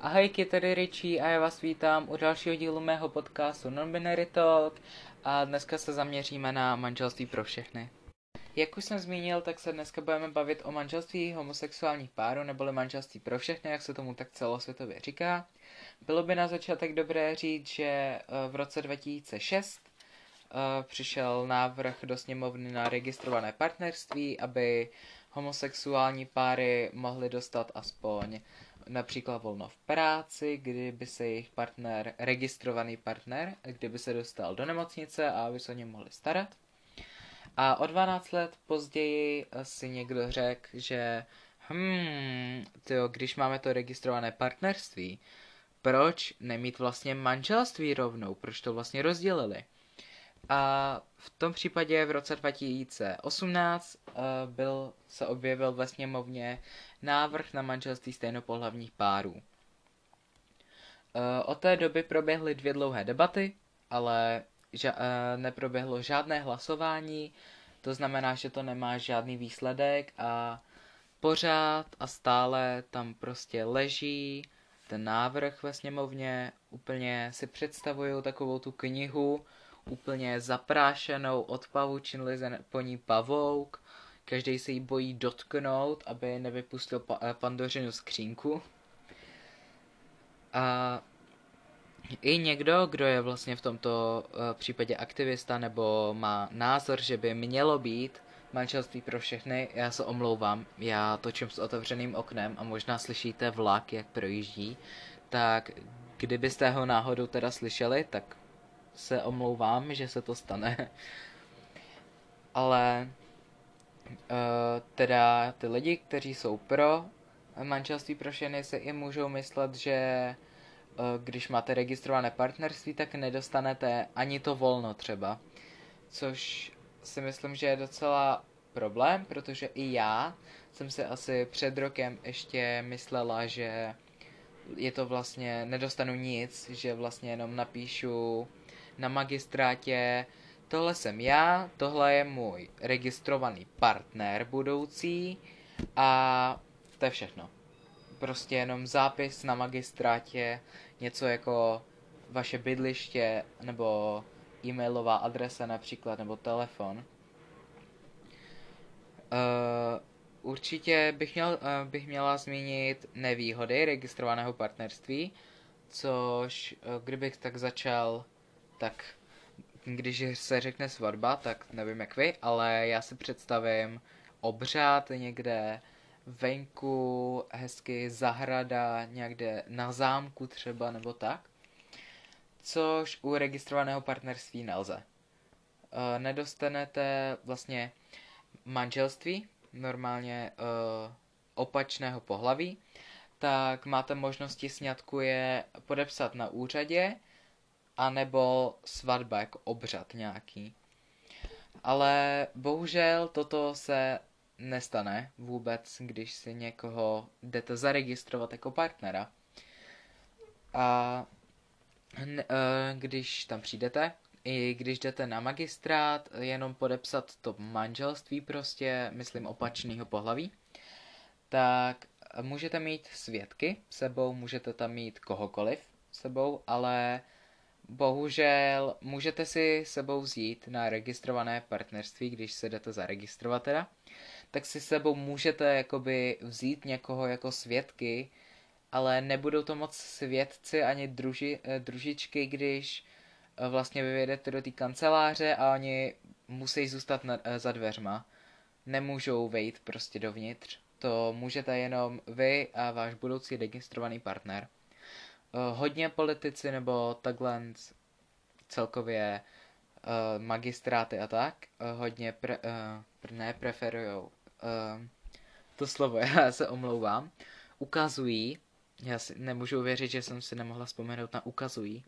Ahojky, tady Richie a já vás vítám u dalšího dílu mého podcastu Non-Binary Talk a dneska se zaměříme na manželství pro všechny. Jak už jsem zmínil, tak se dneska budeme bavit o manželství homosexuálních párů neboli manželství pro všechny, jak se tomu tak celosvětově říká. Bylo by na začátek dobré říct, že eh, v roce 2006 eh, přišel návrh do sněmovny na registrované partnerství, aby homosexuální páry mohly dostat aspoň například volno v práci, kdyby se jejich partner, registrovaný partner, kdyby se dostal do nemocnice a aby se o ně mohli starat. A o 12 let později si někdo řekl, že hmm, tyjo, když máme to registrované partnerství, proč nemít vlastně manželství rovnou, proč to vlastně rozdělili? A v tom případě v roce 2018 uh, eh, byl, se objevil ve sněmovně návrh na manželství stejnopohlavních párů. Uh, od té doby proběhly dvě dlouhé debaty, ale ža- uh, neproběhlo žádné hlasování, to znamená, že to nemá žádný výsledek a pořád a stále tam prostě leží ten návrh ve sněmovně, úplně si představuju takovou tu knihu, úplně zaprášenou od pavučin lize po ní pavouk, každý se jí bojí dotknout, aby nevypustil pa- eh, pandořinu skřínku. A i někdo, kdo je vlastně v tomto uh, případě aktivista nebo má názor, že by mělo být manželství pro všechny, já se omlouvám, já točím s otevřeným oknem a možná slyšíte vlak, jak projíždí, tak kdybyste ho náhodou teda slyšeli, tak se omlouvám, že se to stane. Ale uh, teda ty lidi, kteří jsou pro manželství pro ženy, se i můžou myslet, že uh, když máte registrované partnerství, tak nedostanete ani to volno třeba. Což si myslím, že je docela problém, protože i já jsem si asi před rokem ještě myslela, že je to vlastně, nedostanu nic, že vlastně jenom napíšu na magistrátě, tohle jsem já, tohle je můj registrovaný partner budoucí a to je všechno. Prostě jenom zápis na magistrátě, něco jako vaše bydliště nebo e-mailová adresa například nebo telefon. Uh, určitě bych, měl, uh, bych měla zmínit nevýhody registrovaného partnerství, což uh, kdybych tak začal tak když se řekne svatba, tak nevím jak vy, ale já si představím obřád někde venku, hezky zahrada, někde na zámku třeba nebo tak. Což u registrovaného partnerství nelze. E, nedostanete vlastně manželství, normálně e, opačného pohlaví, tak máte možnosti sňatku je podepsat na úřadě, anebo svatba jako obřad nějaký. Ale bohužel toto se nestane vůbec, když si někoho jdete zaregistrovat jako partnera. A e, když tam přijdete, i když jdete na magistrát, jenom podepsat to manželství prostě, myslím opačného pohlaví, tak můžete mít svědky sebou, můžete tam mít kohokoliv sebou, ale Bohužel můžete si sebou vzít na registrované partnerství, když se jdete zaregistrovat teda, tak si sebou můžete jakoby vzít někoho jako svědky, ale nebudou to moc svědci ani druži, eh, družičky, když eh, vlastně vy vyjedete do té kanceláře a oni musí zůstat na, eh, za dveřma. Nemůžou vejít prostě dovnitř. To můžete jenom vy a váš budoucí registrovaný partner. Eh, hodně politici nebo takhle celkově uh, magistráty a tak uh, hodně pre, uh, nepreferujou uh, to slovo, já se omlouvám, ukazují, já si nemůžu věřit, že jsem si nemohla vzpomenout na ukazují,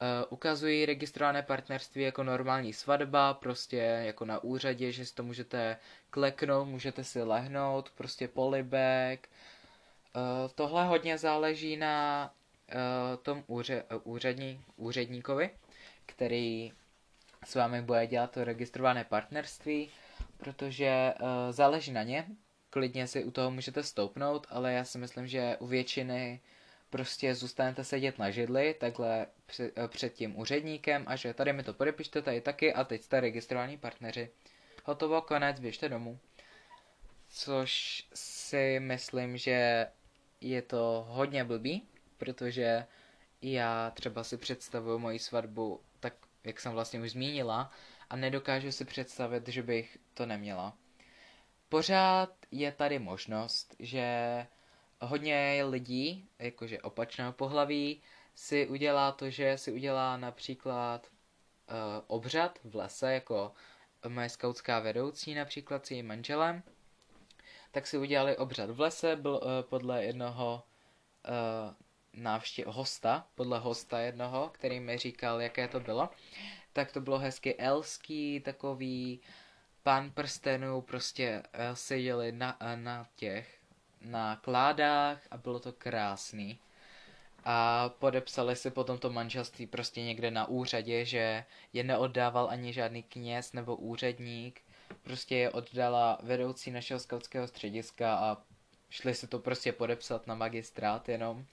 Uh, ukazují registrované partnerství jako normální svatba, prostě jako na úřadě, že si to můžete kleknout, můžete si lehnout, prostě polibek. Uh, tohle hodně záleží na tom úře, úřední, úředníkovi, který s vámi bude dělat to registrované partnerství, protože uh, záleží na ně. Klidně si u toho můžete stoupnout, ale já si myslím, že u většiny prostě zůstanete sedět na židli, takhle před, před tím úředníkem a že tady mi to podepište, tady taky a teď jste registrovaní partneři. Hotovo, konec, běžte domů. Což si myslím, že je to hodně blbý, protože já třeba si představuju moji svatbu tak, jak jsem vlastně už zmínila, a nedokážu si představit, že bych to neměla. Pořád je tady možnost, že hodně lidí, jakože opačného pohlaví, si udělá to, že si udělá například uh, obřad v lese, jako moje skautská vedoucí například s jejím manželem, tak si udělali obřad v lese, byl uh, podle jednoho uh, návštěv hosta, podle hosta jednoho, který mi říkal, jaké to bylo, tak to bylo hezky elský, takový pán prstenů, prostě seděli na, na těch, na kládách a bylo to krásný. A podepsali si potom to manželství prostě někde na úřadě, že je neoddával ani žádný kněz nebo úředník, prostě je oddala vedoucí našeho skautského střediska a šli si to prostě podepsat na magistrát jenom.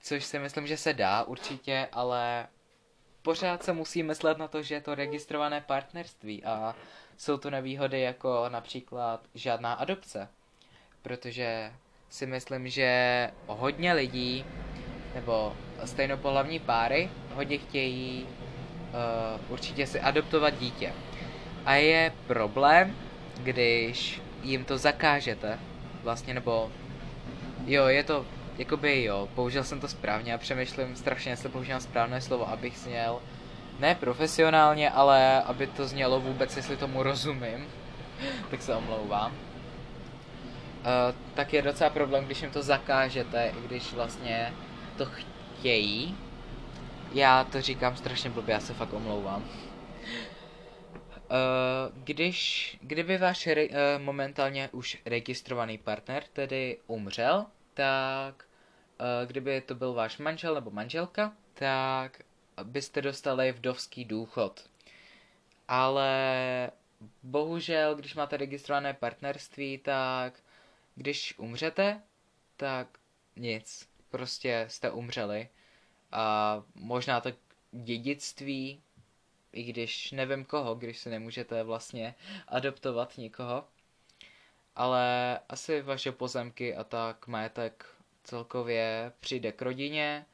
Což si myslím, že se dá určitě, ale pořád se musí myslet na to, že je to registrované partnerství a jsou to nevýhody jako například žádná adopce. Protože si myslím, že hodně lidí nebo stejnopohlavní páry hodně chtějí uh, určitě si adoptovat dítě. A je problém, když jim to zakážete, vlastně, nebo jo, je to, jakoby jo, použil jsem to správně a přemýšlím strašně, jestli používám správné slovo, abych zněl ne profesionálně, ale aby to znělo vůbec, jestli tomu rozumím, tak se omlouvám. Uh, tak je docela problém, když jim to zakážete, i když vlastně to chtějí. Já to říkám strašně blbě, já se fakt omlouvám. Uh, když, kdyby váš re, uh, momentálně už registrovaný partner tedy umřel, tak kdyby to byl váš manžel nebo manželka, tak byste dostali vdovský důchod. Ale bohužel, když máte registrované partnerství, tak když umřete, tak nic. Prostě jste umřeli. A možná to dědictví, i když nevím koho, když se nemůžete vlastně adoptovat nikoho. Ale asi vaše pozemky a tak majetek celkově přijde k rodině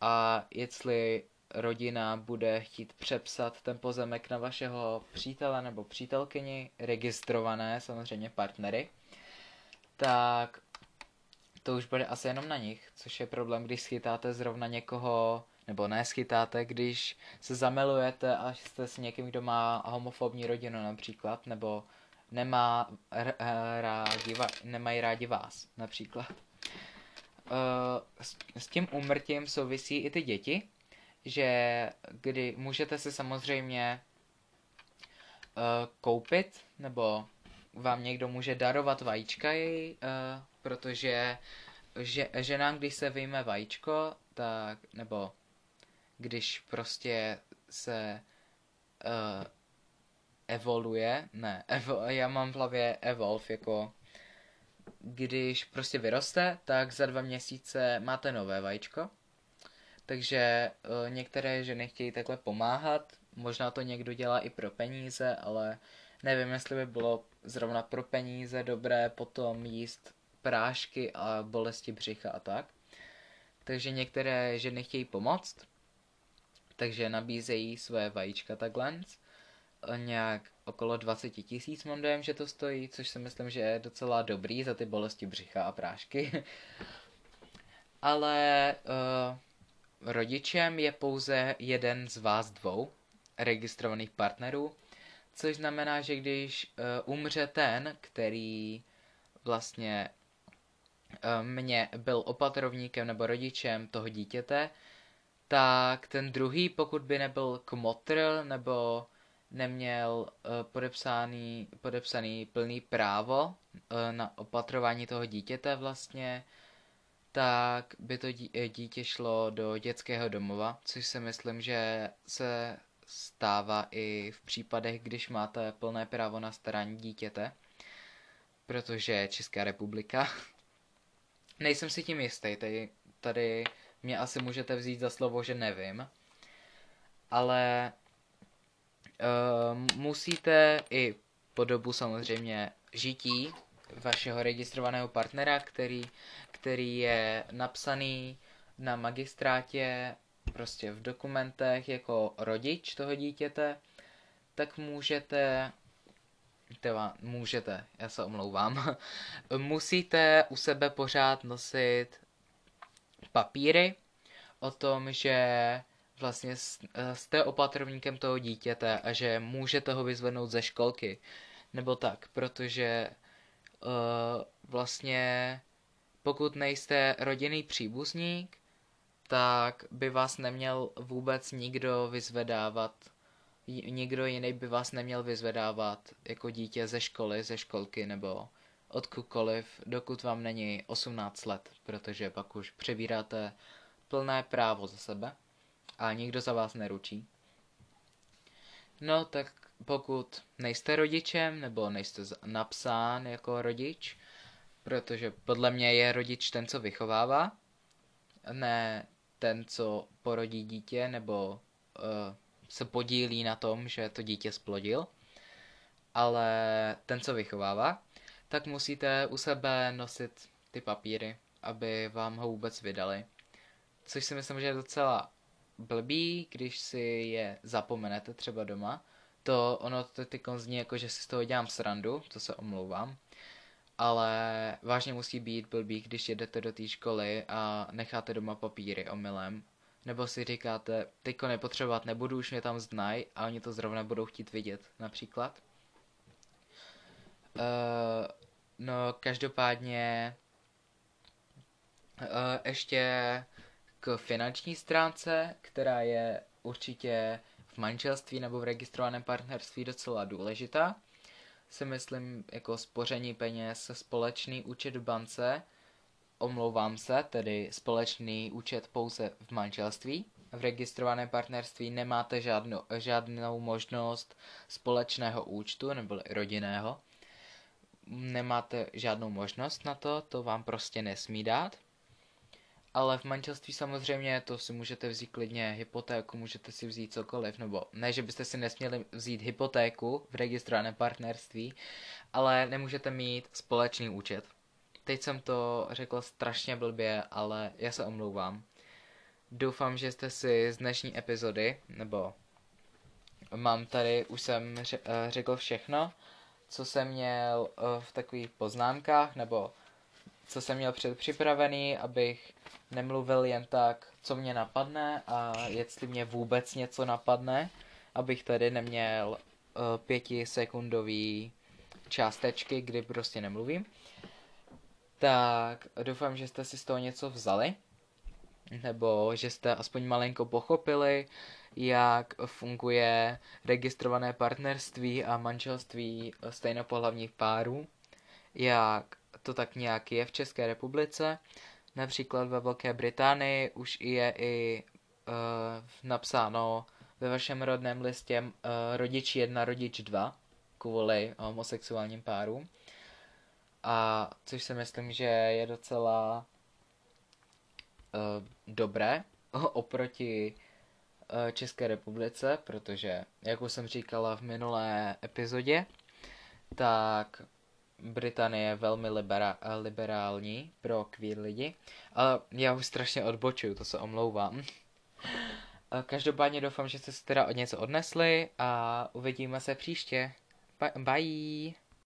a jestli rodina bude chtít přepsat ten pozemek na vašeho přítele nebo přítelkyni, registrované samozřejmě partnery, tak to už bude asi jenom na nich, což je problém, když schytáte zrovna někoho, nebo ne schytáte, když se zamilujete a jste s někým, kdo má homofobní rodinu například, nebo nemá rádi, nemají rádi vás například. S, s tím umrtím souvisí i ty děti, že kdy můžete si samozřejmě uh, koupit, nebo vám někdo může darovat vajíčka jej, uh, protože že, žena, když se vyjme vajíčko, tak, nebo když prostě se uh, evoluje, ne, evo, já mám v hlavě evolve, jako když prostě vyroste, tak za dva měsíce máte nové vajíčko takže uh, některé ženy chtějí takhle pomáhat, možná to někdo dělá i pro peníze, ale nevím, jestli by bylo zrovna pro peníze dobré potom jíst prášky a bolesti břicha a tak. Takže některé ženy chtějí pomoct, takže nabízejí své vajíčka takhle. Nějak okolo 20 tisíc mám dojem, že to stojí, což si myslím, že je docela dobrý za ty bolesti břicha a prášky. Ale uh, Rodičem je pouze jeden z vás dvou registrovaných partnerů, což znamená, že když uh, umře ten, který vlastně uh, mě byl opatrovníkem nebo rodičem toho dítěte, tak ten druhý, pokud by nebyl kmotr nebo neměl uh, podepsaný, podepsaný plný právo uh, na opatrování toho dítěte vlastně, tak by to dítě šlo do dětského domova, což si myslím, že se stává i v případech, když máte plné právo na starání dítěte, protože Česká republika. Nejsem si tím jistý, tady tady mě asi můžete vzít za slovo, že nevím. Ale musíte i po dobu samozřejmě žití vašeho registrovaného partnera, který, který je napsaný na magistrátě, prostě v dokumentech jako rodič toho dítěte, tak můžete Teda, můžete, já se omlouvám. Musíte u sebe pořád nosit papíry o tom, že vlastně jste opatrovníkem toho dítěte a že můžete ho vyzvednout ze školky. Nebo tak, protože uh, vlastně pokud nejste rodinný příbuzník, tak by vás neměl vůbec nikdo vyzvedávat nikdo jiný by vás neměl vyzvedávat jako dítě ze školy, ze školky nebo odkudkoliv, dokud vám není 18 let, protože pak už přebíráte plné právo za sebe a nikdo za vás neručí. No tak pokud nejste rodičem nebo nejste napsán jako rodič, protože podle mě je rodič ten, co vychovává, ne ten, co porodí dítě nebo uh, se podílí na tom, že to dítě splodil, ale ten, co vychovává, tak musíte u sebe nosit ty papíry, aby vám ho vůbec vydali. Což si myslím, že je docela blbý, když si je zapomenete třeba doma. To ono to ty zní jako, že si z toho dělám srandu, to se omlouvám. Ale vážně musí být blbý, když jedete do té školy a necháte doma papíry omylem nebo si říkáte, teďko nepotřebovat nebudu, už mě tam znají a oni to zrovna budou chtít vidět, například. Uh, no, každopádně uh, ještě k finanční stránce, která je určitě v manželství nebo v registrovaném partnerství docela důležitá. Si myslím jako spoření peněz, společný účet v bance, omlouvám se, tedy společný účet pouze v manželství. V registrovaném partnerství nemáte žádnou, žádnou možnost společného účtu nebo rodinného. Nemáte žádnou možnost na to, to vám prostě nesmí dát. Ale v manželství samozřejmě to si můžete vzít klidně hypotéku, můžete si vzít cokoliv, nebo ne, že byste si nesměli vzít hypotéku v registrovaném partnerství, ale nemůžete mít společný účet. Teď jsem to řekl strašně blbě, ale já se omlouvám. Doufám, že jste si z dnešní epizody, nebo mám tady, už jsem eh, řekl všechno, co jsem měl eh, v takových poznámkách, nebo co jsem měl předpřipravený, abych nemluvil jen tak, co mě napadne a jestli mě vůbec něco napadne, abych tady neměl uh, pětisekundový částečky, kdy prostě nemluvím. Tak doufám, že jste si z toho něco vzali, nebo že jste aspoň malinko pochopili, jak funguje registrované partnerství a manželství stejnopohlavních párů, jak to tak nějak je v České republice. Například ve Velké Británii už je i uh, napsáno ve vašem rodném listě uh, rodič 1, rodič 2 kvůli homosexuálním párům. A což si myslím, že je docela uh, dobré oproti uh, České republice, protože, jak už jsem říkala v minulé epizodě, tak Británie je velmi libera- liberální pro queer lidi. Ale já už strašně odbočuju, to se omlouvám. Každopádně doufám, že jste si teda od něco odnesli a uvidíme se příště. Bye!